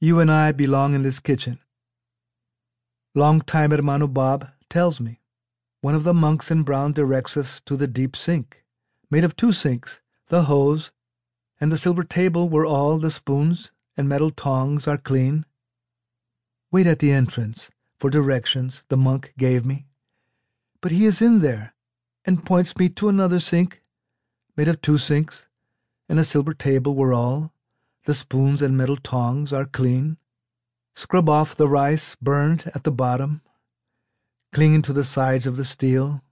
You and I belong in this kitchen. Long time Hermano Bob tells me. One of the monks in brown directs us to the deep sink, made of two sinks, the hose, and the silver table where all the spoons and metal tongs are clean. Wait at the entrance for directions the monk gave me. But he is in there and points me to another sink, made of two sinks, and a silver table where all the spoons and metal tongs are clean. Scrub off the rice burned at the bottom, clinging to the sides of the steel,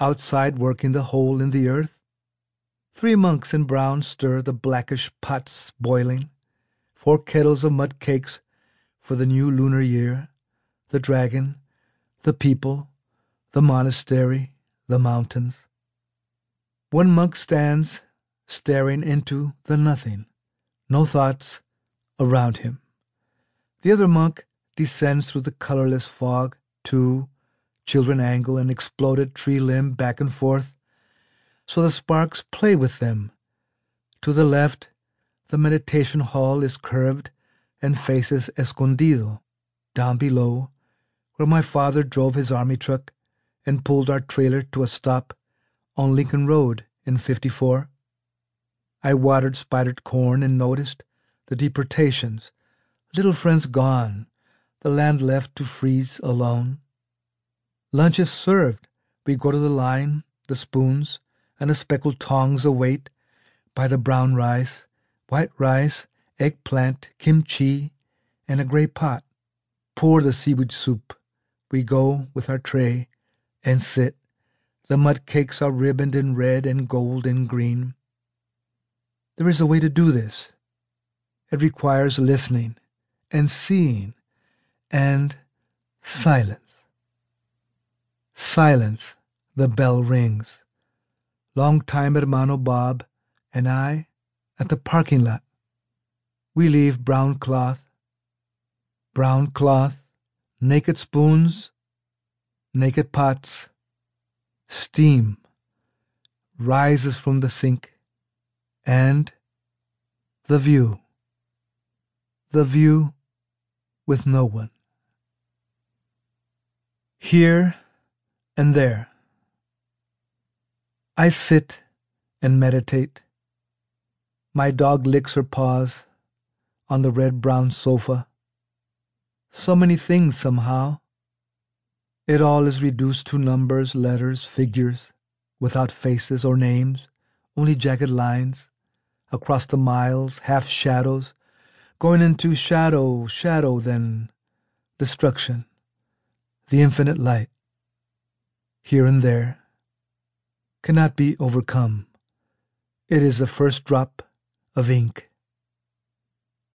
outside working the hole in the earth. Three monks in brown stir the blackish pots boiling, four kettles of mud cakes for the new lunar year, the dragon, the people, the monastery, the mountains. One monk stands staring into the nothing, no thoughts around him. The other monk descends through the colorless fog. Two children angle an exploded tree limb back and forth, so the sparks play with them. To the left, the meditation hall is curved and faces Escondido. Down below, where my father drove his army truck and pulled our trailer to a stop on Lincoln Road in 54. I watered spidered corn and noticed the deportations, little friends gone, the land left to freeze alone. Lunch is served. We go to the line, the spoons, and the speckled tongs await by the brown rice, white rice, eggplant, kimchi, and a gray pot. Pour the seaweed soup. We go with our tray and sit. The mud cakes are ribboned in red and gold and green. There is a way to do this. It requires listening and seeing and silence. Silence, the bell rings. Long time Hermano Bob and I at the parking lot. We leave brown cloth, brown cloth, naked spoons, naked pots, steam rises from the sink, and the view, the view with no one. Here and there. I sit and meditate. My dog licks her paws on the red brown sofa. So many things somehow. It all is reduced to numbers, letters, figures, without faces or names, only jagged lines, across the miles, half shadows, going into shadow, shadow, then destruction, the infinite light here and there, cannot be overcome. It is the first drop of ink